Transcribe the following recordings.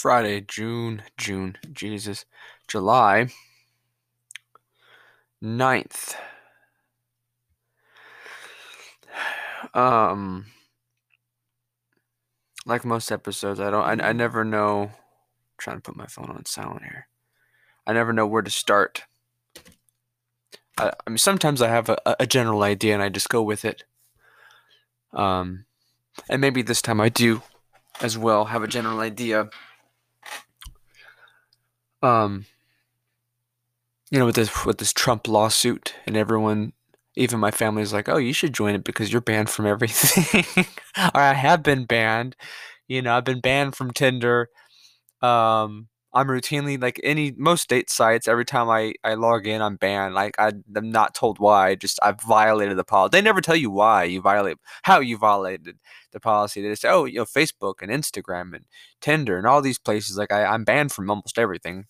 Friday, June, June, Jesus, July 9th. Um, like most episodes, I don't, I, I never know. I'm trying to put my phone on silent here. I never know where to start. I, I mean, sometimes I have a, a general idea and I just go with it. Um, and maybe this time I do as well have a general idea. Um, you know, with this with this Trump lawsuit and everyone, even my family is like, "Oh, you should join it because you're banned from everything." or I have been banned. You know, I've been banned from Tinder. Um, I'm routinely like any most date sites. Every time I I log in, I'm banned. Like I, I'm not told why. Just I've violated the policy. They never tell you why you violate how you violated the policy. They say, oh, you know, Facebook and Instagram and Tinder and all these places. Like I, I'm banned from almost everything.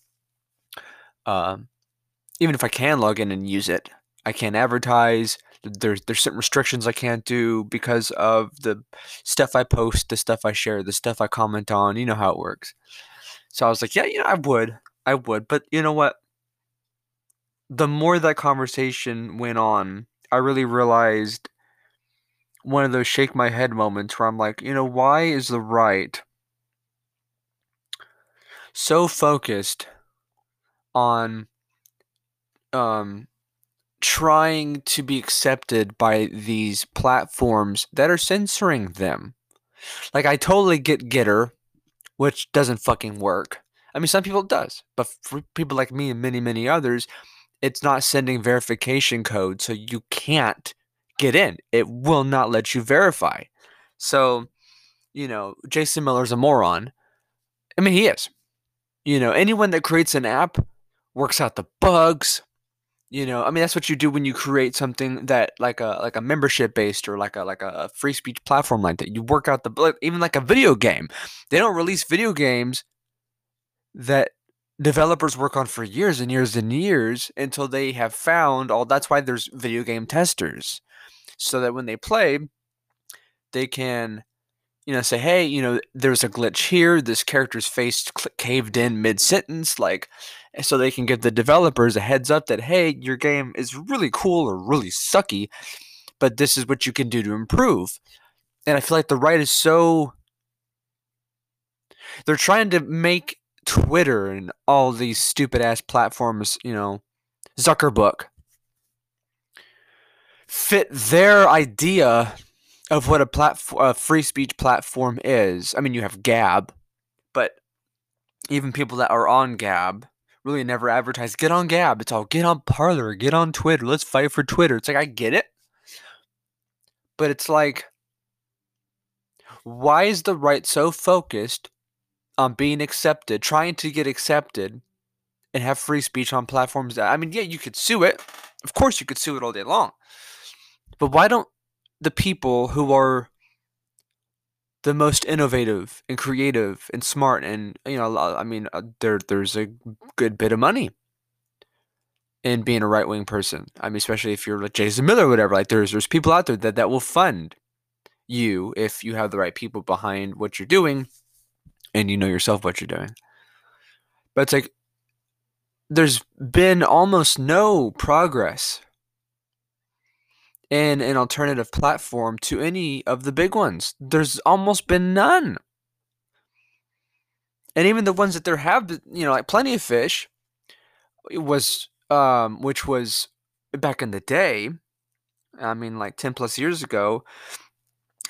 Um, even if I can log in and use it, I can't advertise. There's there's certain restrictions I can't do because of the stuff I post, the stuff I share, the stuff I comment on. You know how it works. So I was like, yeah, you know, I would. I would. But you know what? The more that conversation went on, I really realized one of those shake my head moments where I'm like, you know, why is the right so focused on um trying to be accepted by these platforms that are censoring them? Like I totally get GETTR which doesn't fucking work. I mean, some people it does, but for people like me and many, many others, it's not sending verification code, so you can't get in. It will not let you verify. So, you know, Jason Miller's a moron. I mean, he is. You know, anyone that creates an app works out the bugs, you know, I mean that's what you do when you create something that like a like a membership based or like a like a free speech platform like that. You work out the even like a video game. They don't release video games that developers work on for years and years and years until they have found all that's why there's video game testers. So that when they play they can you know say hey, you know, there's a glitch here, this character's face caved in mid sentence like so they can give the developers a heads up that hey, your game is really cool or really sucky, but this is what you can do to improve. And I feel like the right is so they're trying to make Twitter and all these stupid ass platforms, you know, Zuckerbook fit their idea of what a platform, a free speech platform is. I mean, you have Gab, but even people that are on Gab really never advertise. Get on Gab. It's all get on Parler, get on Twitter. Let's fight for Twitter. It's like I get it. But it's like why is the right so focused on being accepted, trying to get accepted and have free speech on platforms that I mean, yeah, you could sue it. Of course you could sue it all day long. But why don't the people who are the most innovative and creative and smart and you know I mean uh, there there's a good bit of money in being a right wing person. I mean especially if you're like Jason Miller or whatever like there's there's people out there that that will fund you if you have the right people behind what you're doing and you know yourself what you're doing. But it's like there's been almost no progress in an alternative platform to any of the big ones. There's almost been none. And even the ones that there have, been, you know, like Plenty of Fish was, um, which was back in the day, I mean, like 10 plus years ago,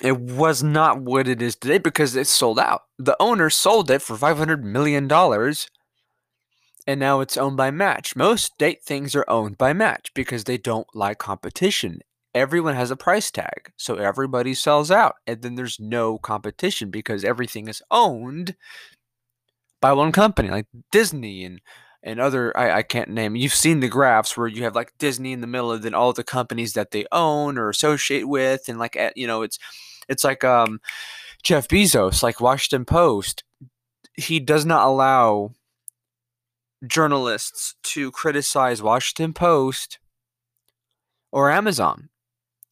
it was not what it is today because it sold out. The owner sold it for $500 million and now it's owned by Match. Most date things are owned by Match because they don't like competition everyone has a price tag. So everybody sells out. And then there's no competition because everything is owned by one company, like Disney and and other I, I can't name. You've seen the graphs where you have like Disney in the middle and then all the companies that they own or associate with and like you know it's it's like um Jeff Bezos, like Washington Post, he does not allow journalists to criticize Washington Post or Amazon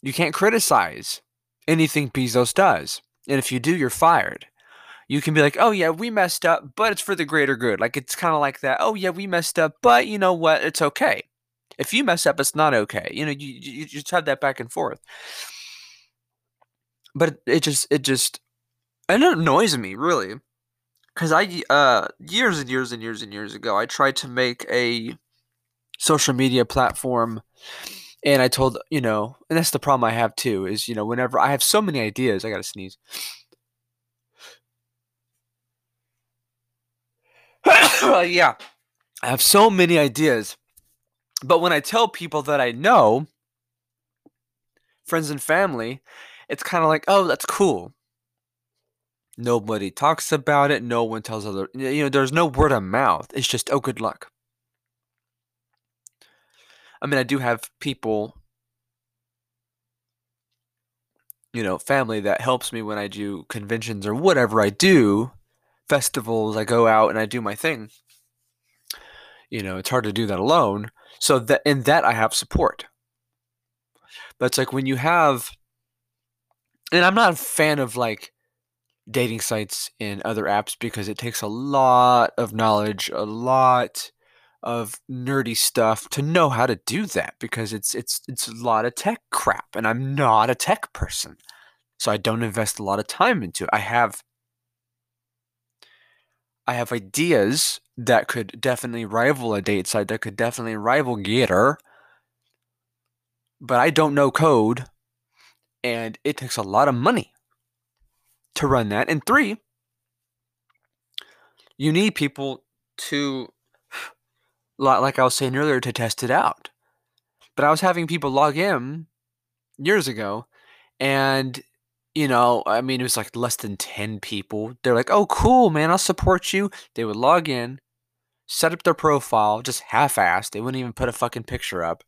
you can't criticize anything Bezos does. And if you do, you're fired. you can be like, oh yeah, we messed up, but it's for the greater good. Like it's kind of like that. Oh yeah, we messed up, but you know what? It's okay. If you mess up, it's not okay. You know, you, you just have that back and forth. But it, just it just and it annoys me really, because I uh years and years and years and years ago I tried to make a social media platform and I told you know, and that's the problem I have too is you know whenever I have so many ideas, I gotta sneeze. yeah, I have so many ideas. But when I tell people that I know, friends and family, it's kind of like, oh, that's cool. Nobody talks about it. No one tells other, you know, there's no word of mouth. It's just, oh, good luck. I mean, I do have people, you know, family that helps me when I do conventions or whatever I do, festivals, I go out and I do my thing you know, it's hard to do that alone. So that in that I have support. But it's like when you have and I'm not a fan of like dating sites and other apps because it takes a lot of knowledge, a lot of nerdy stuff to know how to do that because it's it's it's a lot of tech crap and I'm not a tech person. So I don't invest a lot of time into it. I have I have ideas that could definitely rival a date site, that could definitely rival Gettr, but I don't know code, and it takes a lot of money to run that. And three, you need people to, like I was saying earlier, to test it out. But I was having people log in years ago, and you know, I mean, it was like less than 10 people. They're like, oh, cool, man, I'll support you. They would log in, set up their profile, just half assed. They wouldn't even put a fucking picture up.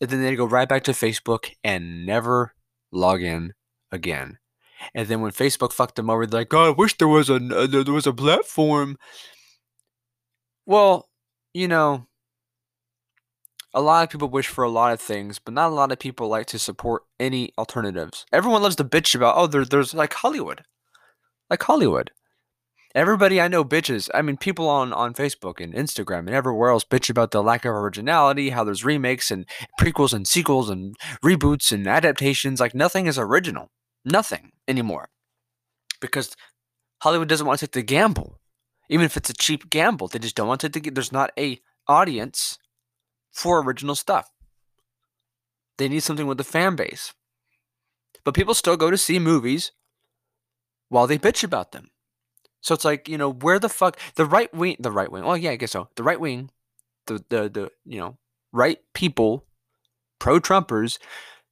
And then they'd go right back to Facebook and never log in again. And then when Facebook fucked them over, they're like, oh, I wish there was a, uh, there was a platform. Well, you know, a lot of people wish for a lot of things, but not a lot of people like to support any alternatives. Everyone loves to bitch about, oh, there, there's like Hollywood. Like Hollywood. Everybody I know bitches. I mean, people on, on Facebook and Instagram and everywhere else bitch about the lack of originality, how there's remakes and prequels and sequels and reboots and adaptations. Like, nothing is original. Nothing anymore. Because Hollywood doesn't want to take the gamble. Even if it's a cheap gamble, they just don't want to take the There's not a audience for original stuff. They need something with a fan base. But people still go to see movies while they bitch about them. So it's like, you know, where the fuck the right wing the right wing. Oh yeah, I guess so. The right wing, the the the you know, right people, pro Trumpers,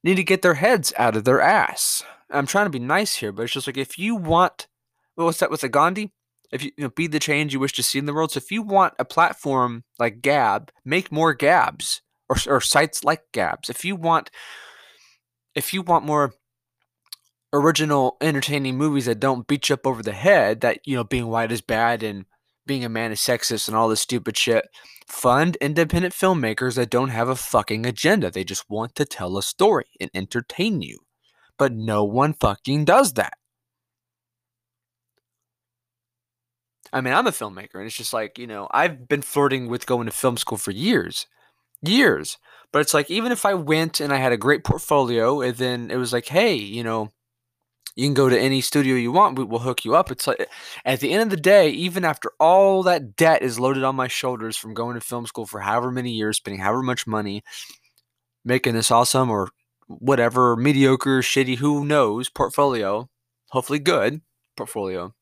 need to get their heads out of their ass. I'm trying to be nice here, but it's just like if you want what's that with the Gandhi? If you, you know, be the change you wish to see in the world. So if you want a platform like Gab, make more Gabs or, or sites like Gabs. If you want, if you want more original, entertaining movies that don't beat you up over the head, that you know being white is bad and being a man is sexist and all this stupid shit. Fund independent filmmakers that don't have a fucking agenda. They just want to tell a story and entertain you. But no one fucking does that. I mean, I'm a filmmaker, and it's just like, you know, I've been flirting with going to film school for years. Years. But it's like, even if I went and I had a great portfolio, and then it was like, hey, you know, you can go to any studio you want, we will hook you up. It's like, at the end of the day, even after all that debt is loaded on my shoulders from going to film school for however many years, spending however much money, making this awesome or whatever, mediocre, shitty, who knows, portfolio, hopefully good portfolio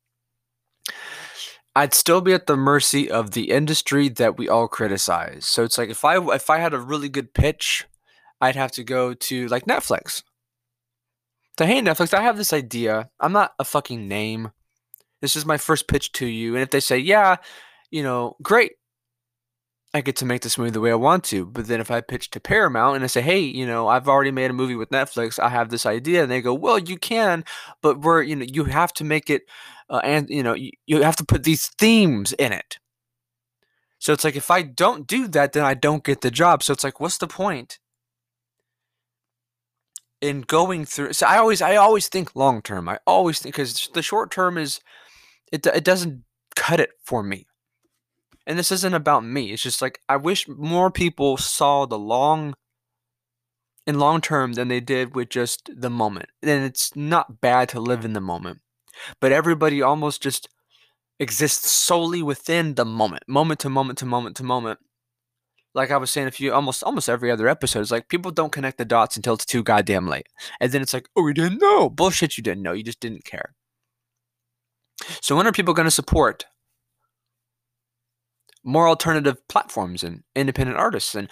I'd still be at the mercy of the industry that we all criticize. So it's like if I if I had a really good pitch, I'd have to go to like Netflix. To hey Netflix, I have this idea. I'm not a fucking name. This is my first pitch to you. And if they say, yeah, you know, great. I get to make this movie the way I want to. But then if I pitch to Paramount and I say, hey, you know, I've already made a movie with Netflix, I have this idea, and they go, well, you can, but we're, you know, you have to make it uh, and you know you, you have to put these themes in it so it's like if i don't do that then i don't get the job so it's like what's the point in going through so i always i always think long term i always think because the short term is it it doesn't cut it for me. And this isn't about me. It's just like I wish more people saw the long in long term than they did with just the moment. And it's not bad to live in the moment. But everybody almost just exists solely within the moment, moment to moment to moment to moment. Like I was saying a few almost almost every other episode, is like people don't connect the dots until it's too goddamn late. And then it's like, oh, we didn't know. Bullshit, you didn't know. You just didn't care. So when are people going to support more alternative platforms and independent artists? And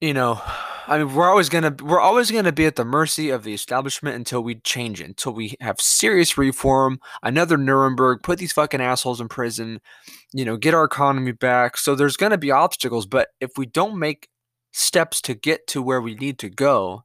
you know, I mean, we're always gonna we're always gonna be at the mercy of the establishment until we change it, until we have serious reform, another Nuremberg, put these fucking assholes in prison, you know, get our economy back. So there's gonna be obstacles, but if we don't make steps to get to where we need to go,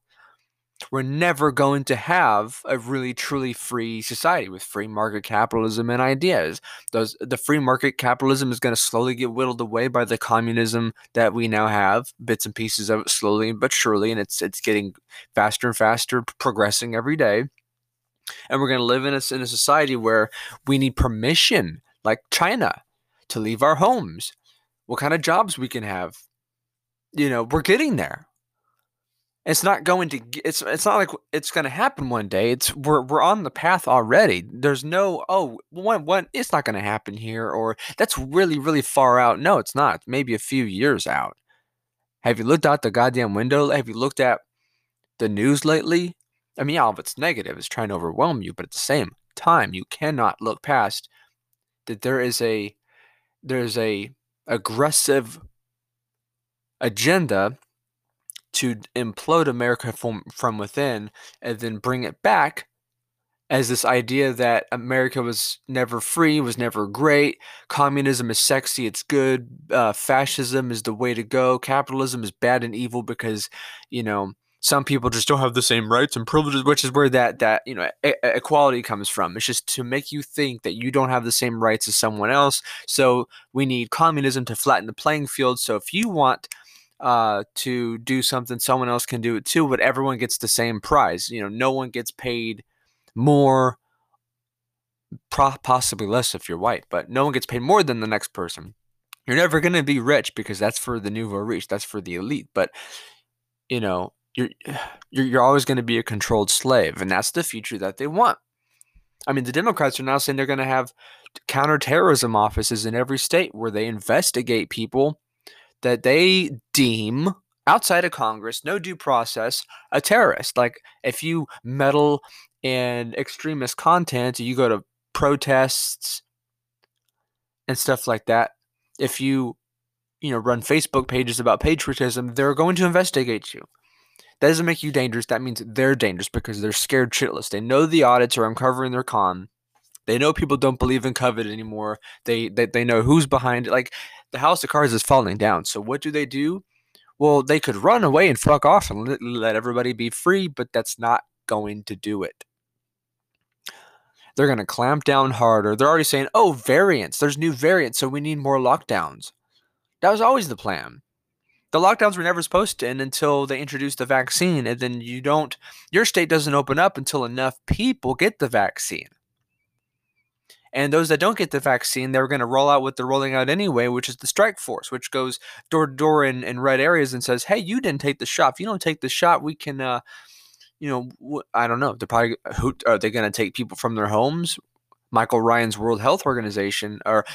we're never going to have a really truly free society with free market capitalism and ideas. Those the free market capitalism is going to slowly get whittled away by the communism that we now have, bits and pieces of it slowly but surely, and it's it's getting faster and faster, progressing every day. And we're going to live in a, in a society where we need permission, like China, to leave our homes. What kind of jobs we can have? You know, we're getting there it's not going to it's it's not like it's going to happen one day it's we're we're on the path already there's no oh one one it's not going to happen here or that's really really far out no it's not maybe a few years out. Have you looked out the goddamn window? Have you looked at the news lately? I mean all of it's negative it's trying to overwhelm you but at the same time you cannot look past that there is a there's a aggressive agenda to implode America from, from within and then bring it back as this idea that America was never free, was never great, communism is sexy, it's good, uh, fascism is the way to go, capitalism is bad and evil because, you know, some people just don't have the same rights and privileges, which is where that that you know e- equality comes from. It's just to make you think that you don't have the same rights as someone else. So we need communism to flatten the playing field. So if you want uh, to do something, someone else can do it too, but everyone gets the same prize. You know, no one gets paid more, possibly less if you're white, but no one gets paid more than the next person. You're never going to be rich because that's for the nouveau riche, that's for the elite. But you know, you're you're, you're always going to be a controlled slave, and that's the future that they want. I mean, the Democrats are now saying they're going to have counterterrorism offices in every state where they investigate people that they deem outside of Congress, no due process, a terrorist. Like if you meddle in extremist content, you go to protests and stuff like that. If you, you know, run Facebook pages about patriotism, they're going to investigate you. That doesn't make you dangerous. That means they're dangerous because they're scared shitless. They know the audits are uncovering their con. They know people don't believe in COVID anymore. They, they they know who's behind it. Like the house of cards is falling down. So what do they do? Well, they could run away and fuck off and let, let everybody be free, but that's not going to do it. They're going to clamp down harder. They're already saying, "Oh, variants. There's new variants, so we need more lockdowns." That was always the plan. The lockdowns were never supposed to end until they introduced the vaccine, and then you don't. Your state doesn't open up until enough people get the vaccine. And those that don't get the vaccine, they're going to roll out what they're rolling out anyway, which is the strike force, which goes door to door in, in red areas and says, hey, you didn't take the shot. If you don't take the shot, we can, uh, you know, I don't know. They're probably, who are they going to take people from their homes? Michael Ryan's World Health Organization, or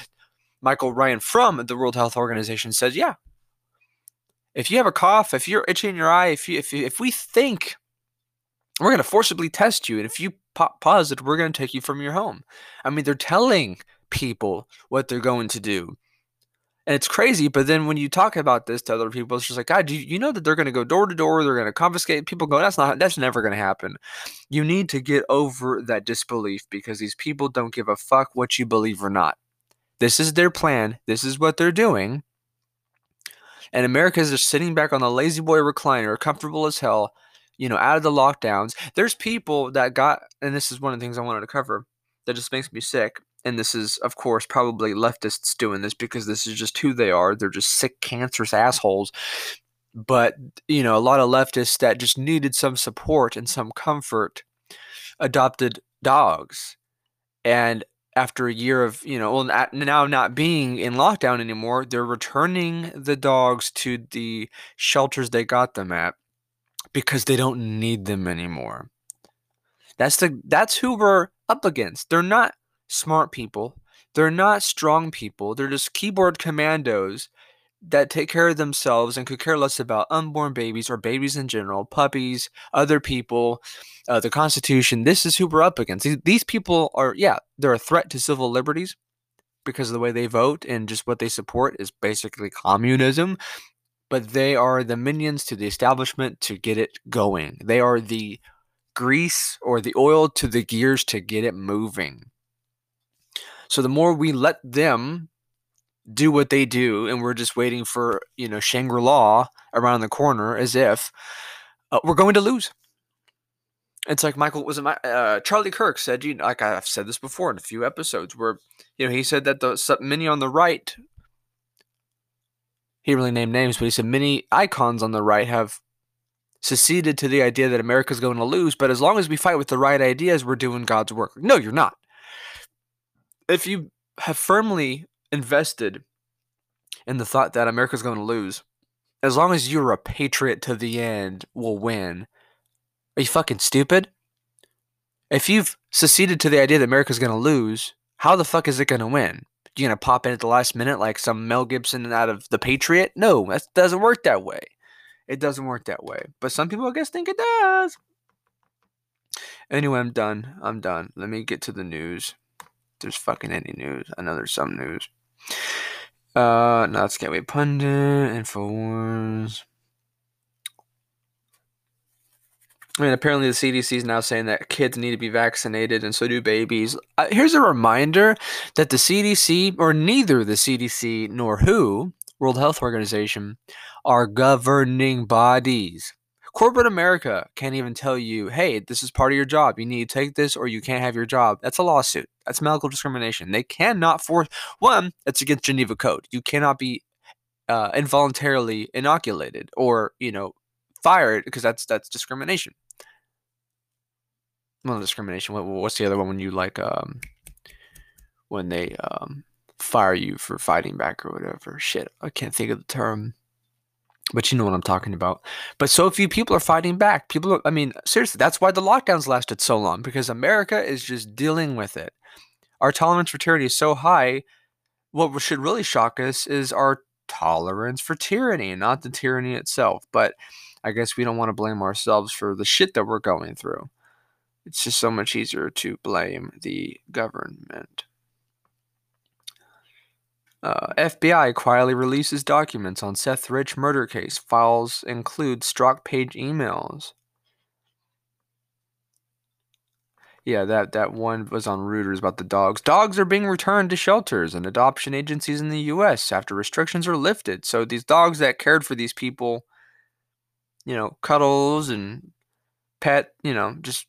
Michael Ryan from the World Health Organization says, yeah, if you have a cough, if you're itching your eye, if you, if, if we think we're going to forcibly test you, and if you pause it, we're going to take you from your home. I mean, they're telling people what they're going to do. And it's crazy, but then when you talk about this to other people, it's just like, God, you, you know that they're going to go door to door, they're going to confiscate. People go, that's not, that's never going to happen. You need to get over that disbelief because these people don't give a fuck what you believe or not. This is their plan. This is what they're doing. And America is just sitting back on the lazy boy recliner, comfortable as hell, you know, out of the lockdowns. There's people that got, and this is one of the things I wanted to cover that just makes me sick. And this is, of course, probably leftists doing this because this is just who they are. They're just sick, cancerous assholes. But, you know, a lot of leftists that just needed some support and some comfort adopted dogs. And after a year of you know well now not being in lockdown anymore they're returning the dogs to the shelters they got them at because they don't need them anymore that's the that's who we're up against they're not smart people they're not strong people they're just keyboard commandos that take care of themselves and could care less about unborn babies or babies in general, puppies, other people, uh, the Constitution. This is who we're up against. These, these people are, yeah, they're a threat to civil liberties because of the way they vote and just what they support is basically communism. But they are the minions to the establishment to get it going. They are the grease or the oil to the gears to get it moving. So the more we let them do what they do and we're just waiting for you know shangri-la around the corner as if uh, we're going to lose it's like michael was my uh, charlie kirk said you know, like i've said this before in a few episodes where you know he said that the many on the right he really named names but he said many icons on the right have seceded to the idea that america's going to lose but as long as we fight with the right ideas we're doing god's work no you're not if you have firmly invested in the thought that America's going to lose, as long as you're a patriot to the end, we'll win. Are you fucking stupid? If you've seceded to the idea that America's going to lose, how the fuck is it going to win? You gonna pop in at the last minute like some Mel Gibson out of The Patriot? No, that doesn't work that way. It doesn't work that way. But some people, I guess, think it does. Anyway, I'm done. I'm done. Let me get to the news. There's fucking any news. I know there's some news. Uh, Gateway Pundit, Infowars. I mean, apparently the CDC is now saying that kids need to be vaccinated, and so do babies. Uh, here's a reminder that the CDC, or neither the CDC nor WHO, World Health Organization, are governing bodies. Corporate America can't even tell you, hey, this is part of your job. You need to take this or you can't have your job. That's a lawsuit. That's medical discrimination. They cannot force, one, that's against Geneva Code. You cannot be uh, involuntarily inoculated or, you know, fired because that's that's discrimination. Well, discrimination. What, what's the other one when you like um when they um fire you for fighting back or whatever? Shit, I can't think of the term but you know what I'm talking about. But so few people are fighting back. People, are, I mean, seriously, that's why the lockdowns lasted so long because America is just dealing with it. Our tolerance for tyranny is so high. What should really shock us is our tolerance for tyranny, not the tyranny itself. But I guess we don't want to blame ourselves for the shit that we're going through. It's just so much easier to blame the government. Uh, FBI quietly releases documents on Seth Rich murder case. Files include Strzok Page emails. Yeah, that, that one was on Reuters about the dogs. Dogs are being returned to shelters and adoption agencies in the U.S. after restrictions are lifted. So these dogs that cared for these people, you know, cuddles and pet, you know, just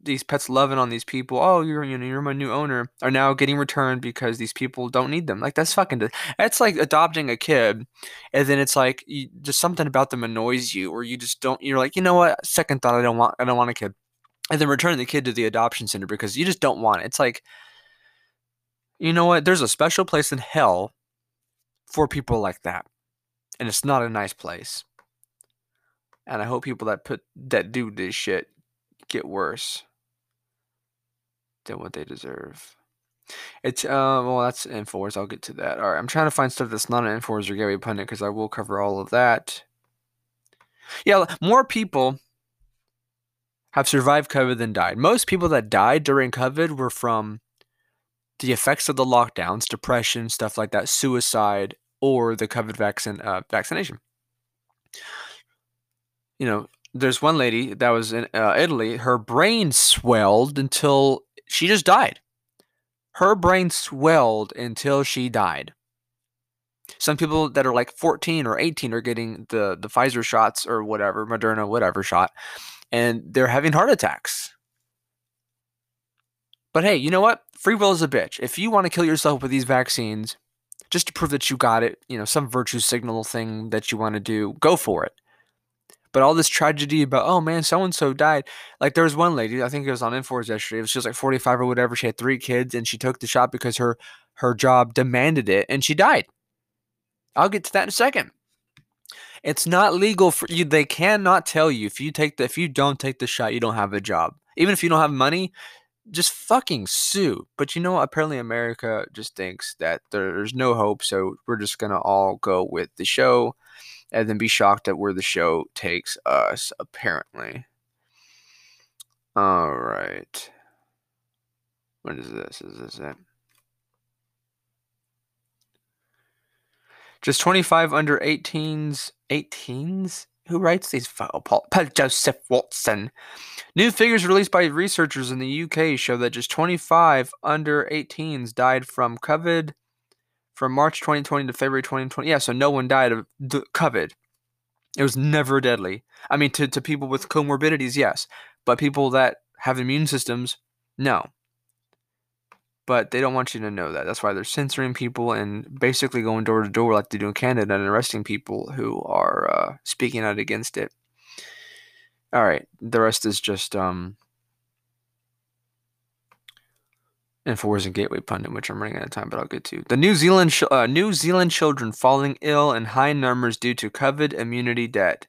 these pets loving on these people. Oh, you're you know you're my new owner. Are now getting returned because these people don't need them. Like that's fucking. That's like adopting a kid, and then it's like you, just something about them annoys you, or you just don't. You're like, you know what? Second thought, I don't want. I don't want a kid, and then return the kid to the adoption center because you just don't want it. It's like, you know what? There's a special place in hell for people like that, and it's not a nice place. And I hope people that put that do this shit get worse than what they deserve. It's uh well that's Infowars. I'll get to that. All right, I'm trying to find stuff that's not an Infowars or Gateway Pundit because I will cover all of that. Yeah, more people have survived COVID than died. Most people that died during COVID were from the effects of the lockdowns, depression, stuff like that, suicide, or the COVID vaccine uh, vaccination. You know, there's one lady that was in uh, Italy. Her brain swelled until she just died. Her brain swelled until she died. Some people that are like 14 or 18 are getting the the Pfizer shots or whatever, Moderna, whatever shot, and they're having heart attacks. But hey, you know what? Free will is a bitch. If you want to kill yourself with these vaccines, just to prove that you got it, you know, some virtue signal thing that you want to do, go for it. But all this tragedy about, oh man, so and so died. Like there was one lady, I think it was on Infowars yesterday. It was just like 45 or whatever. She had three kids and she took the shot because her her job demanded it and she died. I'll get to that in a second. It's not legal for you. They cannot tell you if you take the if you don't take the shot, you don't have a job. Even if you don't have money, just fucking sue. But you know? Apparently, America just thinks that there's no hope, so we're just gonna all go with the show, and then be shocked at where the show takes us. Apparently. All right. What is this? Is this it? Just 25 under 18s. 18s? Who writes these? Oh, Paul, Joseph Watson. New figures released by researchers in the UK show that just 25 under 18s died from COVID from March 2020 to February 2020. Yeah, so no one died of COVID. It was never deadly. I mean, to, to people with comorbidities, yes. But people that have immune systems, no but they don't want you to know that. That's why they're censoring people and basically going door to door like they do in Canada and arresting people who are uh, speaking out against it. All right, the rest is just um, And Gateway Pundit, which I'm running out of time, but I'll get to. The New Zealand sh- uh, New Zealand children falling ill in high numbers due to COVID immunity debt.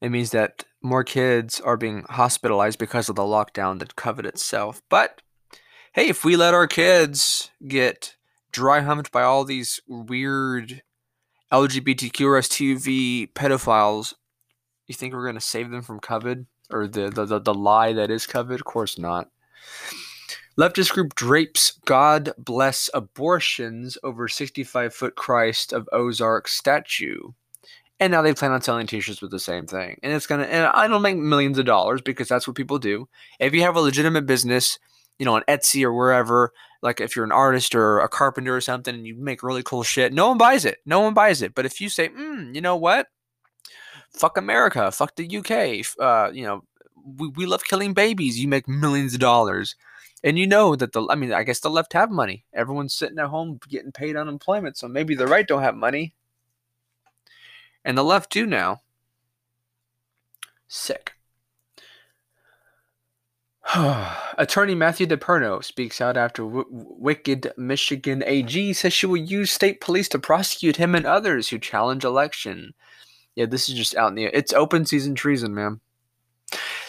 It means that more kids are being hospitalized because of the lockdown than COVID itself. But hey, if we let our kids get dry humped by all these weird LGBTQRSTV pedophiles, you think we're going to save them from COVID or the, the, the, the lie that is COVID? Of course not. Leftist group drapes God bless abortions over 65 foot Christ of Ozark statue. And now they plan on selling t-shirts with the same thing. And it's gonna and i don't make millions of dollars because that's what people do. If you have a legitimate business you know on etsy or wherever like if you're an artist or a carpenter or something and you make really cool shit no one buys it. No one buys it. But if you say mm, you know what? Fuck america. Fuck the uk uh, you know we, we love killing babies you make millions of dollars and you know that the i mean i guess the left have money everyone's sitting at home getting paid unemployment so maybe the right don't have money and the left do now. Sick. Attorney Matthew DePerno speaks out after w- wicked Michigan AG says she will use state police to prosecute him and others who challenge election. Yeah, this is just out in the it's open season treason, man.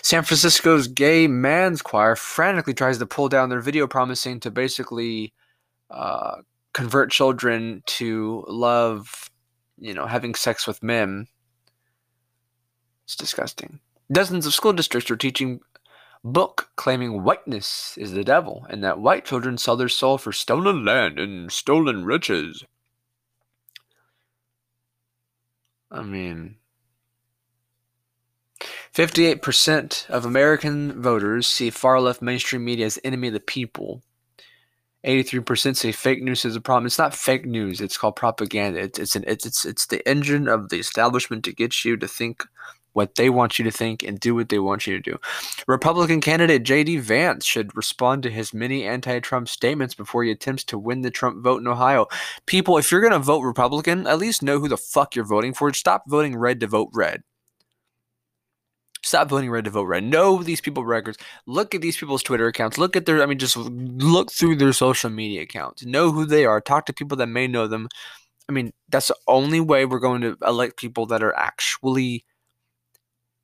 San Francisco's gay man's choir frantically tries to pull down their video promising to basically uh, convert children to love you know, having sex with men. It's disgusting. Dozens of school districts are teaching book claiming whiteness is the devil and that white children sell their soul for stolen land and stolen riches. I mean, 58% of American voters see far left mainstream media as enemy of the people. 83% say fake news is a problem. It's not fake news. It's called propaganda. It's it's an, it's it's it's the engine of the establishment to get you to think what they want you to think and do what they want you to do. Republican candidate J.D. Vance should respond to his many anti-Trump statements before he attempts to win the Trump vote in Ohio. People, if you're going to vote Republican, at least know who the fuck you're voting for. Stop voting red to vote red. Stop voting red to vote red. Know these people records. Look at these people's Twitter accounts. Look at their, I mean, just look through their social media accounts. Know who they are. Talk to people that may know them. I mean, that's the only way we're going to elect people that are actually,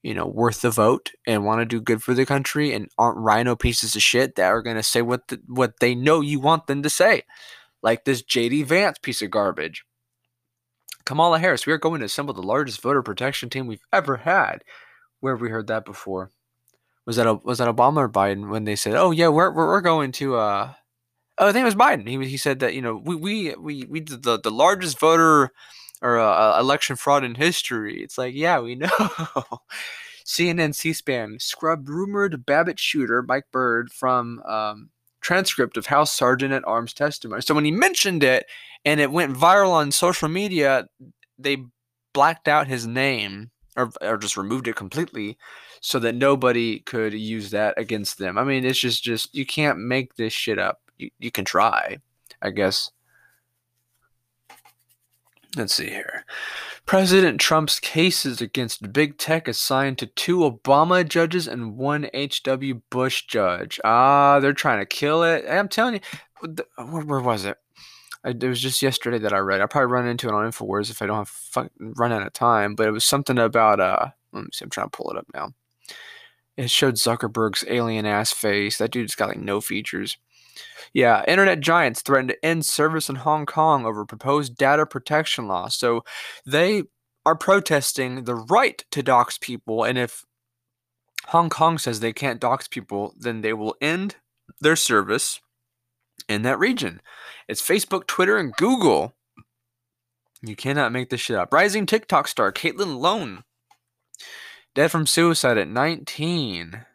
you know, worth the vote and want to do good for the country and aren't rhino pieces of shit that are going to say what the, what they know you want them to say. Like this JD Vance piece of garbage. Kamala Harris, we are going to assemble the largest voter protection team we've ever had. Where have we heard that before? Was that a, was that Obama or Biden when they said, "Oh yeah, we're we're, going to uh Oh, I think it was Biden. He he said that you know we we we, we did the the largest voter or uh, election fraud in history. It's like yeah, we know. CNN, C-SPAN scrubbed rumored Babbitt shooter Mike Byrd from um, transcript of House Sergeant at Arms testimony. So when he mentioned it and it went viral on social media, they blacked out his name or, or just removed it completely so that nobody could use that against them. I mean, it's just just you can't make this shit up. You, you can try, I guess. Let's see here. President Trump's cases against big tech assigned to two Obama judges and one H.W. Bush judge. Ah, they're trying to kill it. I'm telling you, where, where was it? I, it was just yesterday that I read. I probably run into it on Infowars if I don't have fuck, run out of time. But it was something about uh. Let me see. I'm trying to pull it up now. It showed Zuckerberg's alien ass face. That dude's got like no features. Yeah, internet giants threaten to end service in Hong Kong over proposed data protection law. So they are protesting the right to dox people, and if Hong Kong says they can't dox people, then they will end their service in that region. It's Facebook, Twitter, and Google. You cannot make this shit up. Rising TikTok star Caitlin Lown, dead from suicide at 19.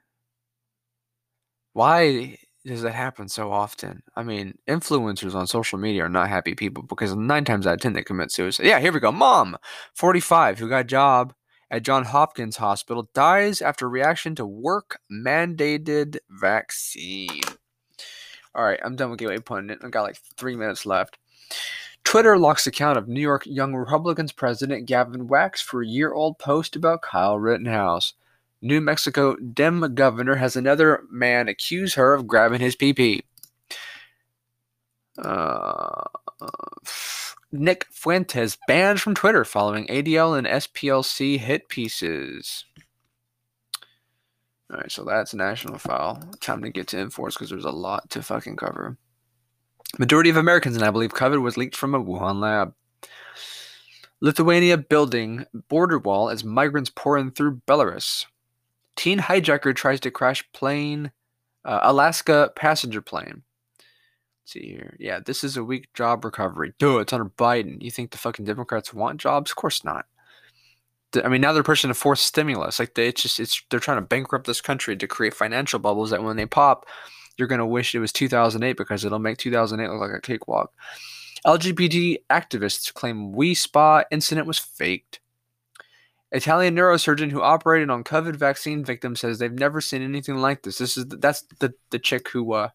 Why does that happen so often? I mean, influencers on social media are not happy people because nine times out of ten they commit suicide. Yeah, here we go. Mom, 45, who got a job at John Hopkins Hospital, dies after reaction to work mandated vaccine. All right, I'm done with Gateway Pundit. I've got like three minutes left. Twitter locks account of New York Young Republicans President Gavin Wax for a year old post about Kyle Rittenhouse. New Mexico Dem governor has another man accuse her of grabbing his PP. Uh, Nick Fuentes banned from Twitter following ADL and SPLC hit pieces. All right, so that's national file. Time to get to Infowars because there's a lot to fucking cover. Majority of Americans now believe COVID was leaked from a Wuhan lab. Lithuania building border wall as migrants pour in through Belarus. Teen hijacker tries to crash plane, uh, Alaska passenger plane. Let's see here. Yeah, this is a weak job recovery. Duh, it's under Biden. You think the fucking Democrats want jobs? Of course not. I mean, now they're pushing a fourth stimulus. Like they, it's just it's they're trying to bankrupt this country to create financial bubbles that when they pop, you're gonna wish it was 2008 because it'll make 2008 look like a cakewalk. LGBT activists claim We Spa incident was faked. Italian neurosurgeon who operated on COVID vaccine victims says they've never seen anything like this. This is the, that's the the chick who uh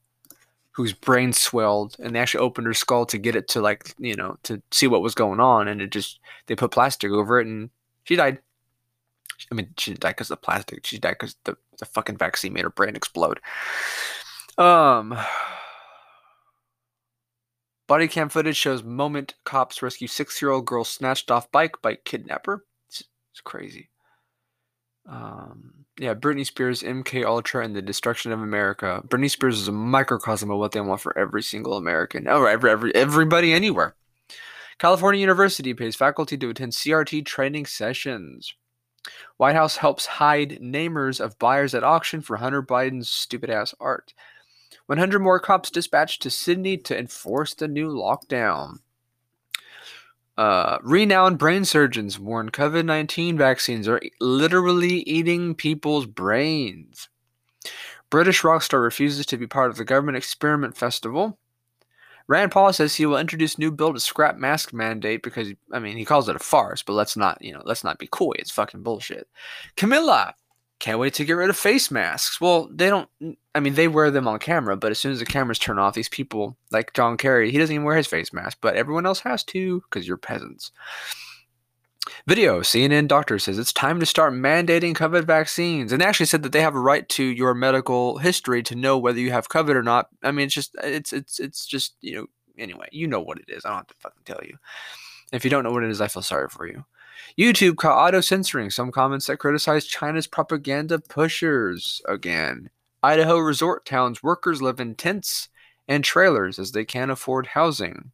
whose brain swelled and they actually opened her skull to get it to like you know to see what was going on and it just they put plastic over it and she died. I mean, she didn't die because of the plastic. She died because the, the fucking vaccine made her brain explode. Um, body cam footage shows moment cops rescue six-year-old girl snatched off bike by kidnapper. It's, it's crazy. Um, yeah, Britney Spears, MK Ultra, and the destruction of America. Britney Spears is a microcosm of what they want for every single American, or every, every everybody anywhere. California University pays faculty to attend CRT training sessions. White House helps hide namers of buyers at auction for Hunter Biden's stupid ass art. 100 more cops dispatched to Sydney to enforce the new lockdown. Uh, renowned brain surgeons warn COVID 19 vaccines are literally eating people's brains. British rock star refuses to be part of the government experiment festival. Rand Paul says he will introduce new bill to scrap mask mandate because I mean he calls it a farce, but let's not you know let's not be coy. It's fucking bullshit. Camilla can't wait to get rid of face masks. Well, they don't. I mean, they wear them on camera, but as soon as the cameras turn off, these people like John Kerry, he doesn't even wear his face mask, but everyone else has to because you're peasants. Video CNN doctor says it's time to start mandating COVID vaccines. And they actually said that they have a right to your medical history to know whether you have COVID or not. I mean, it's just, it's, it's, it's just, you know, anyway, you know what it is. I don't have to fucking tell you. If you don't know what it is, I feel sorry for you. YouTube caught auto censoring some comments that criticize China's propaganda pushers again. Idaho resort towns workers live in tents and trailers as they can't afford housing.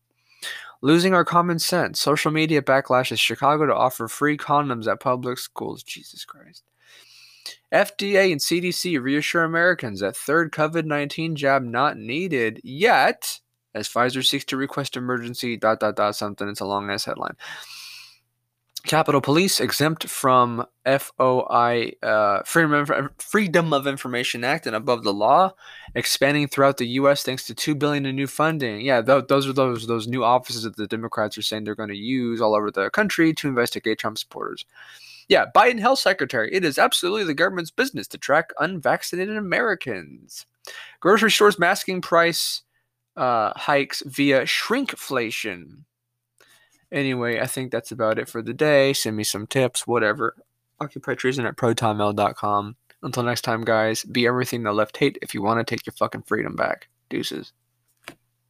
Losing our common sense. Social media backlashes Chicago to offer free condoms at public schools. Jesus Christ. FDA and CDC reassure Americans that third COVID 19 jab not needed yet, as Pfizer seeks to request emergency dot dot dot something. It's a long ass headline. Capitol Police exempt from FOI uh, Freedom of Information Act and above the law, expanding throughout the U.S. thanks to two billion in new funding. Yeah, th- those are those those new offices that the Democrats are saying they're going to use all over the country to investigate Trump supporters. Yeah, Biden Health Secretary. It is absolutely the government's business to track unvaccinated Americans. Grocery stores masking price uh, hikes via shrinkflation. Anyway, I think that's about it for the day. Send me some tips, whatever. OccupyTreason at protonmail.com. Until next time, guys, be everything the left hate if you want to take your fucking freedom back. Deuces.